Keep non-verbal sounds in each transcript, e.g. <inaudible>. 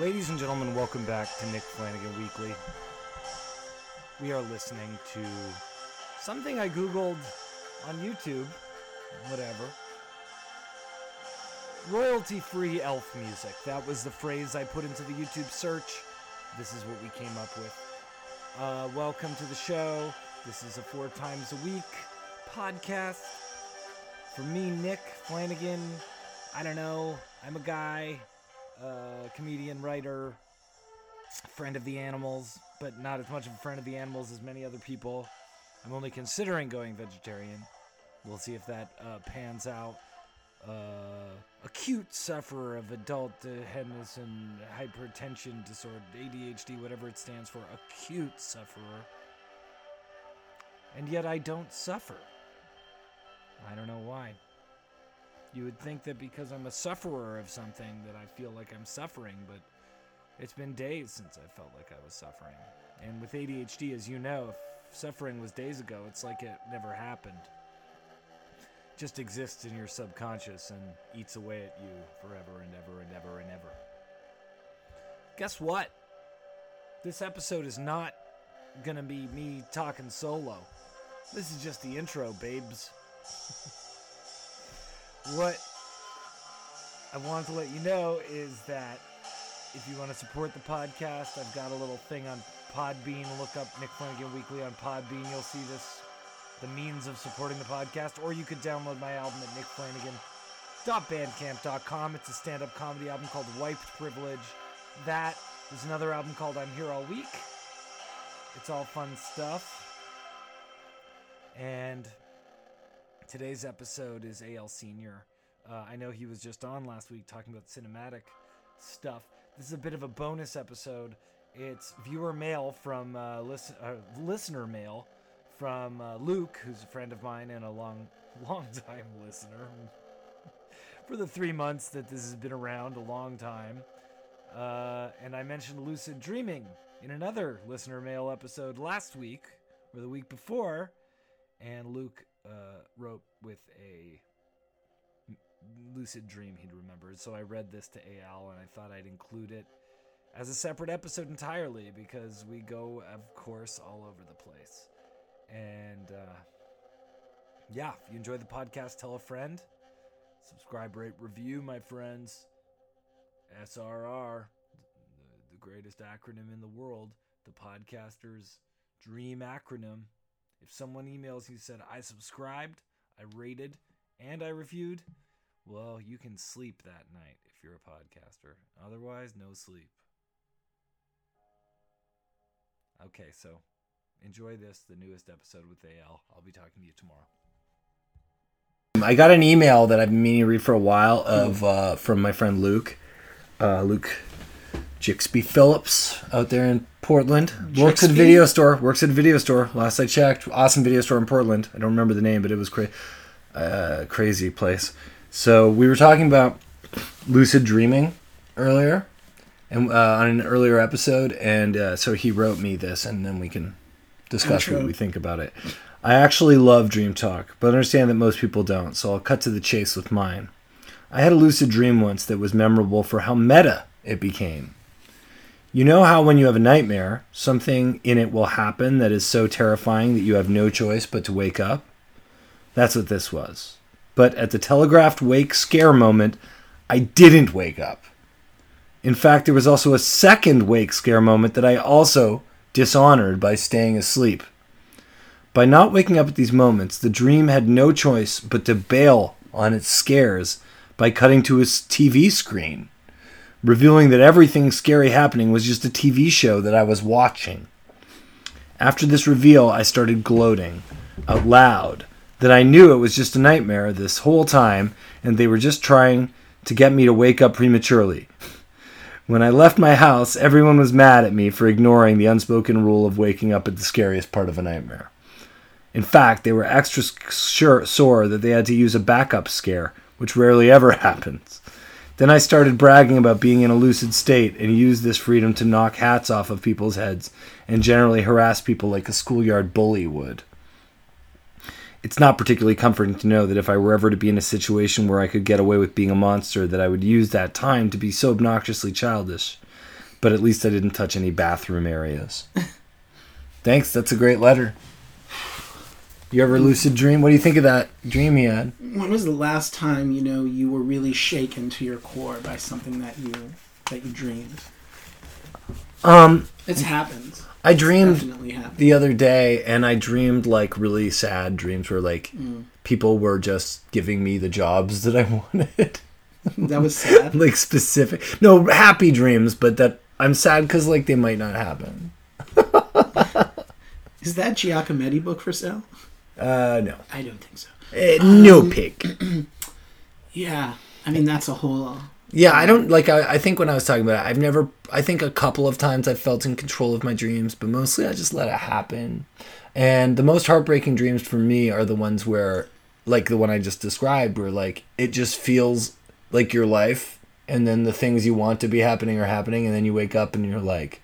Ladies and gentlemen, welcome back to Nick Flanagan Weekly. We are listening to something I Googled on YouTube, whatever. Royalty free elf music. That was the phrase I put into the YouTube search. This is what we came up with. Uh, welcome to the show. This is a four times a week podcast. For me, Nick Flanagan, I don't know. I'm a guy, comedian, writer, friend of the animals, but not as much of a friend of the animals as many other people. I'm only considering going vegetarian. We'll see if that uh, pans out. Uh, acute sufferer of adult uh, and hypertension disorder, ADHD, whatever it stands for, acute sufferer. And yet I don't suffer. I don't know why. You would think that because I'm a sufferer of something that I feel like I'm suffering, but it's been days since I felt like I was suffering. And with ADHD, as you know, if suffering was days ago, it's like it never happened. It just exists in your subconscious and eats away at you forever and ever and ever and ever. Guess what? This episode is not gonna be me talking solo. This is just the intro, babes. <laughs> what I wanted to let you know is that if you want to support the podcast, I've got a little thing on Podbean. Look up Nick Flanagan Weekly on Podbean. You'll see this, the means of supporting the podcast. Or you could download my album at nickflanagan.bandcamp.com. It's a stand-up comedy album called Wiped Privilege. That is another album called I'm Here All Week. It's all fun stuff. And today's episode is AL Senior. Uh, I know he was just on last week talking about cinematic stuff. This is a bit of a bonus episode. It's viewer mail from uh, listen, uh, listener mail from uh, Luke, who's a friend of mine and a long, <laughs> long time listener. <laughs> For the three months that this has been around, a long time. Uh, and I mentioned lucid dreaming in another listener mail episode last week or the week before, and Luke uh, wrote with a lucid dream he'd remembered. So I read this to AL and I thought I'd include it as a separate episode entirely because we go, of course, all over the place. And uh, yeah, if you enjoy the podcast, tell a friend. Subscribe, rate, review, my friends. SRR, the greatest acronym in the world, the podcaster's dream acronym. If someone emails you said, I subscribed, I rated, and I reviewed, well, you can sleep that night if you're a podcaster. Otherwise, no sleep. Okay, so enjoy this, the newest episode with AL. I'll be talking to you tomorrow. I got an email that I've been meaning to read for a while of uh, from my friend Luke, uh, Luke Jixby Phillips out there in Portland. Works at a video store. Works at a video store. Last I checked, awesome video store in Portland. I don't remember the name, but it was cra- uh, crazy place. So we were talking about lucid dreaming earlier, and uh, on an earlier episode, and uh, so he wrote me this, and then we can discuss what we think about it. I actually love dream talk, but understand that most people don't, so I'll cut to the chase with mine. I had a lucid dream once that was memorable for how meta it became. You know how when you have a nightmare, something in it will happen that is so terrifying that you have no choice but to wake up? That's what this was. But at the telegraphed wake scare moment, I didn't wake up. In fact, there was also a second wake scare moment that I also dishonored by staying asleep. By not waking up at these moments, the dream had no choice but to bail on its scares by cutting to its TV screen, revealing that everything scary happening was just a TV show that I was watching. After this reveal, I started gloating out loud that I knew it was just a nightmare this whole time and they were just trying to get me to wake up prematurely. When I left my house, everyone was mad at me for ignoring the unspoken rule of waking up at the scariest part of a nightmare. In fact, they were extra sure, sore that they had to use a backup scare, which rarely ever <laughs> happens. Then I started bragging about being in a lucid state and used this freedom to knock hats off of people's heads and generally harass people like a schoolyard bully would. It's not particularly comforting to know that if I were ever to be in a situation where I could get away with being a monster, that I would use that time to be so obnoxiously childish. but at least I didn't touch any bathroom areas. <laughs> Thanks. That's a great letter. You ever lucid dream? What do you think of that dream you had? When was the last time you know you were really shaken to your core by something that you that you dreamed? Um, It's happened. I dreamed happened. the other day, and I dreamed like really sad dreams where like Mm. people were just giving me the jobs that I <laughs> wanted. That was sad. <laughs> like specific, no happy dreams, but that I'm sad because like they might not happen. <laughs> Is that Giacometti book for sale? Uh, no, I don't think so. Eh, no pick. <clears throat> Yeah, I mean that's a whole. uh, Yeah, I don't like. I, I think when I was talking about it, I've never. I think a couple of times I've felt in control of my dreams, but mostly I just let it happen. And the most heartbreaking dreams for me are the ones where, like the one I just described, where like it just feels like your life, and then the things you want to be happening are happening, and then you wake up and you're like,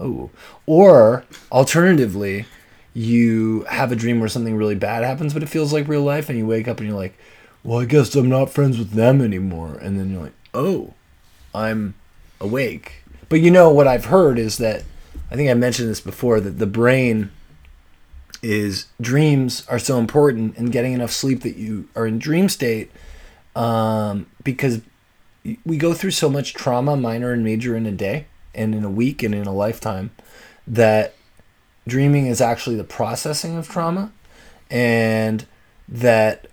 oh. Or alternatively, you have a dream where something really bad happens, but it feels like real life, and you wake up and you're like, well, I guess I'm not friends with them anymore. And then you're like, oh, I'm awake. But you know what I've heard is that I think I mentioned this before that the brain is dreams are so important and getting enough sleep that you are in dream state um, because we go through so much trauma, minor and major, in a day and in a week and in a lifetime that dreaming is actually the processing of trauma and that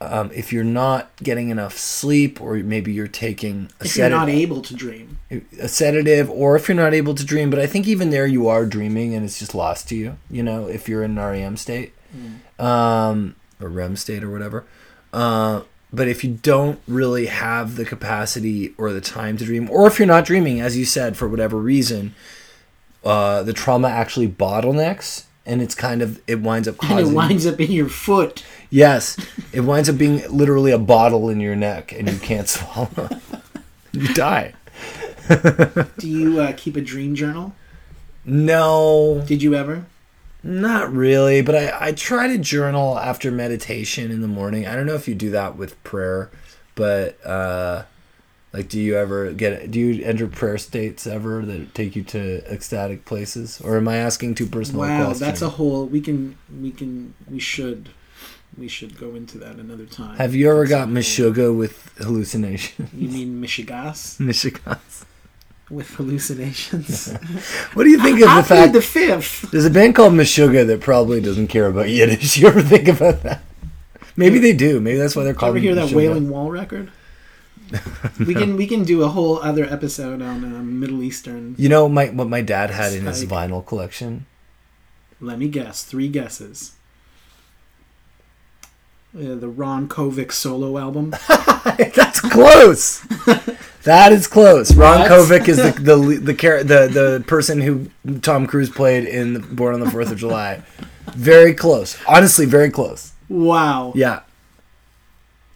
um, if you're not getting enough sleep or maybe you're taking a If you're not sedative, able to dream, a sedative or if you're not able to dream but i think even there you are dreaming and it's just lost to you you know if you're in an rem state um, or rem state or whatever. Uh, but if you don't really have the capacity or the time to dream or if you're not dreaming as you said for whatever reason uh, the trauma actually bottlenecks and it's kind of it winds up causing, <laughs> and it winds up in your foot. yes it winds up being literally a bottle in your neck and you can't <laughs> swallow you die Do you uh, keep a dream journal? no Did you ever? Not really, but I, I try to journal after meditation in the morning. I don't know if you do that with prayer, but uh, like, do you ever get? Do you enter prayer states ever that take you to ecstatic places, or am I asking too personal? Wow, question? that's a whole. We can, we can, we should, we should go into that another time. Have you ever That's got a whole- meshuggah with hallucinations? You mean Michigas <laughs> Michigas. with hallucinations? <laughs> What do you think of the plead fact? the fifth. There's a band called Meshuggah that probably doesn't care about Yiddish. <laughs> You ever think about that? Maybe they do. Maybe that's why they're Did you called. ever hear that. Wailing Wall record? <laughs> We can we can do a whole other episode on um, Middle Eastern. You know my what my dad had in his vinyl collection. Let me guess. Three guesses. Uh, the Ron Kovic solo album. <laughs> That's close. <laughs> that is close. Ron What? Kovic is the the the, char- the the person who Tom Cruise played in Born on the Fourth of July. Very close. Honestly, very close. Wow. Yeah.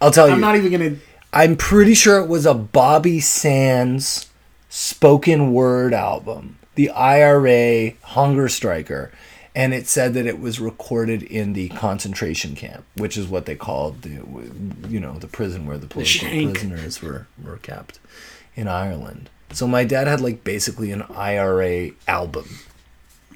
I'll tell you. I'm not even gonna. I'm pretty sure it was a Bobby Sands spoken word album, the IRA Hunger Striker, and it said that it was recorded in the concentration camp, which is what they called the, you know, the prison where the political shank. prisoners were were kept in Ireland. So my dad had like basically an IRA album.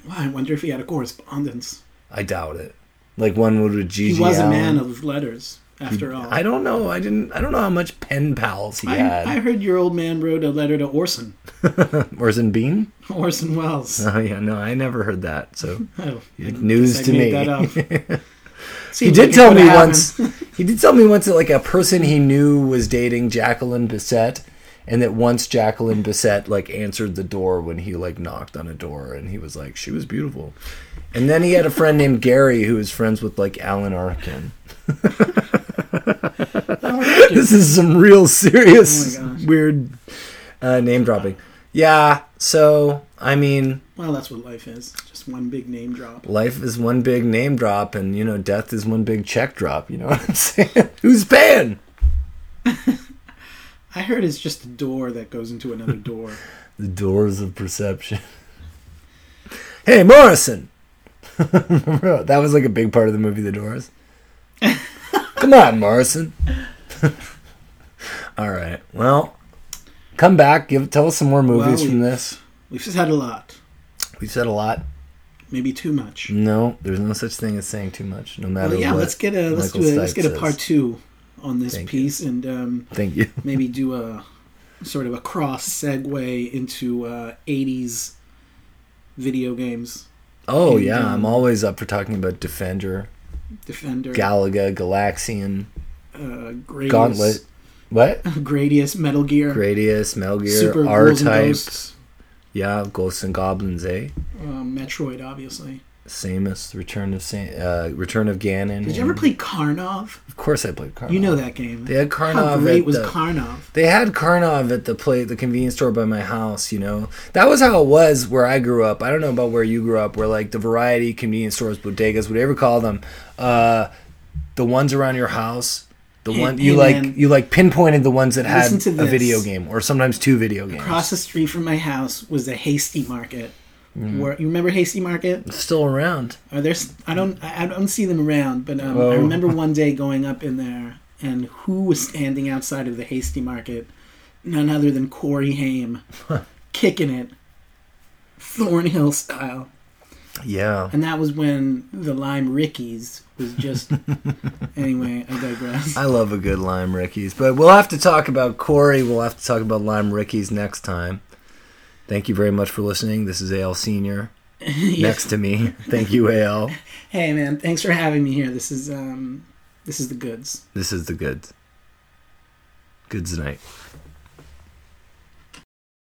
Wow, I wonder if he had a correspondence. I doubt it. Like one would with Gigi He was a man of letters, after hmm. all. I don't know. I didn't. I don't know how much pen pals he I, had. I heard your old man wrote a letter to Orson. <laughs> Orson Bean. Orson Welles. Oh yeah, no, I never heard that. So Oh, news to me. <laughs> he did like tell me once. <laughs> he did tell me once that like a person he knew was dating Jacqueline Bisset, and that once Jacqueline Bisset like answered the door when he like knocked on a door, and he was like, she was beautiful. And then he had a friend named Gary who was friends with like Alan Arkin. <laughs> this is some real serious Oh weird uh, name dropping. Yeah, so I mean, Well, that's what life is. Just one big name drop. life is one big name drop, and you know, death is one big check drop. You know <laughs> what I'm saying? Who's paying? <laughs> I heard it's just a door that goes into another door. The doors of perception. Hey, Morrison. that was like a big part of the movie, The Doors. Come on, Morrison. <laughs> All right. Well, come back. Give tell us some more movies Well, we- from this. We've just had a lot. We've said a lot. Maybe too much. No, there's no such thing as saying too much, no matter Well, yeah, what. let's get a let's Michael do a let's Stipe get a says. part two on this Thank you. piece and um, Thank you. <laughs> maybe do a sort of a cross segue into uh, 80s video games. Oh And, yeah, um, I'm always up for talking about Defender, Defender, Galaga, Galaxian, uh, Gradius, Gauntlet. What? <laughs> Gradius, Metal Gear, Gradius, Metal Gear, Super R Ghouls and Type. Yeah, Ghosts and Goblins, eh? um, Metroid, obviously. Samus, Return of Sa- uh, Return of Ganon. Did you ever play Karnov? Of course, I played Karnov. You know that game. They had How Karnov. great was the- Karnov? They had Karnov at the play the convenience store by my house, you know. That was how it was where I grew up. I don't know about where you grew up, where like the variety convenience stores, bodegas, whatever you call them, uh, the ones around your house, the Hey- one hey, you like man. you like pinpointed the ones that had a video game or sometimes two video games. Across the street from my house was a Hasty Market. Mm-hmm. Where you remember Hasty Market? It's still around. Are there? s- I don't. I I don't see them around. But um, Oh. I remember one day going up in there, and who was standing outside of the Hasty Market? None other than Corey Haim, <laughs> kicking it, Thornhill style. Yeah. And that was when the Lime Rickies was just. <laughs> anyway, I digress. I love a good Lime Rickies, but we'll have to talk about Corey. We'll have to talk about Lime Rickies next time. Thank you very much for listening. This is AL Senior <laughs> next to me. Thank you, AL. <laughs> Hey man, thanks for having me here. This is um, this is the goods. This is the goods. Goods night.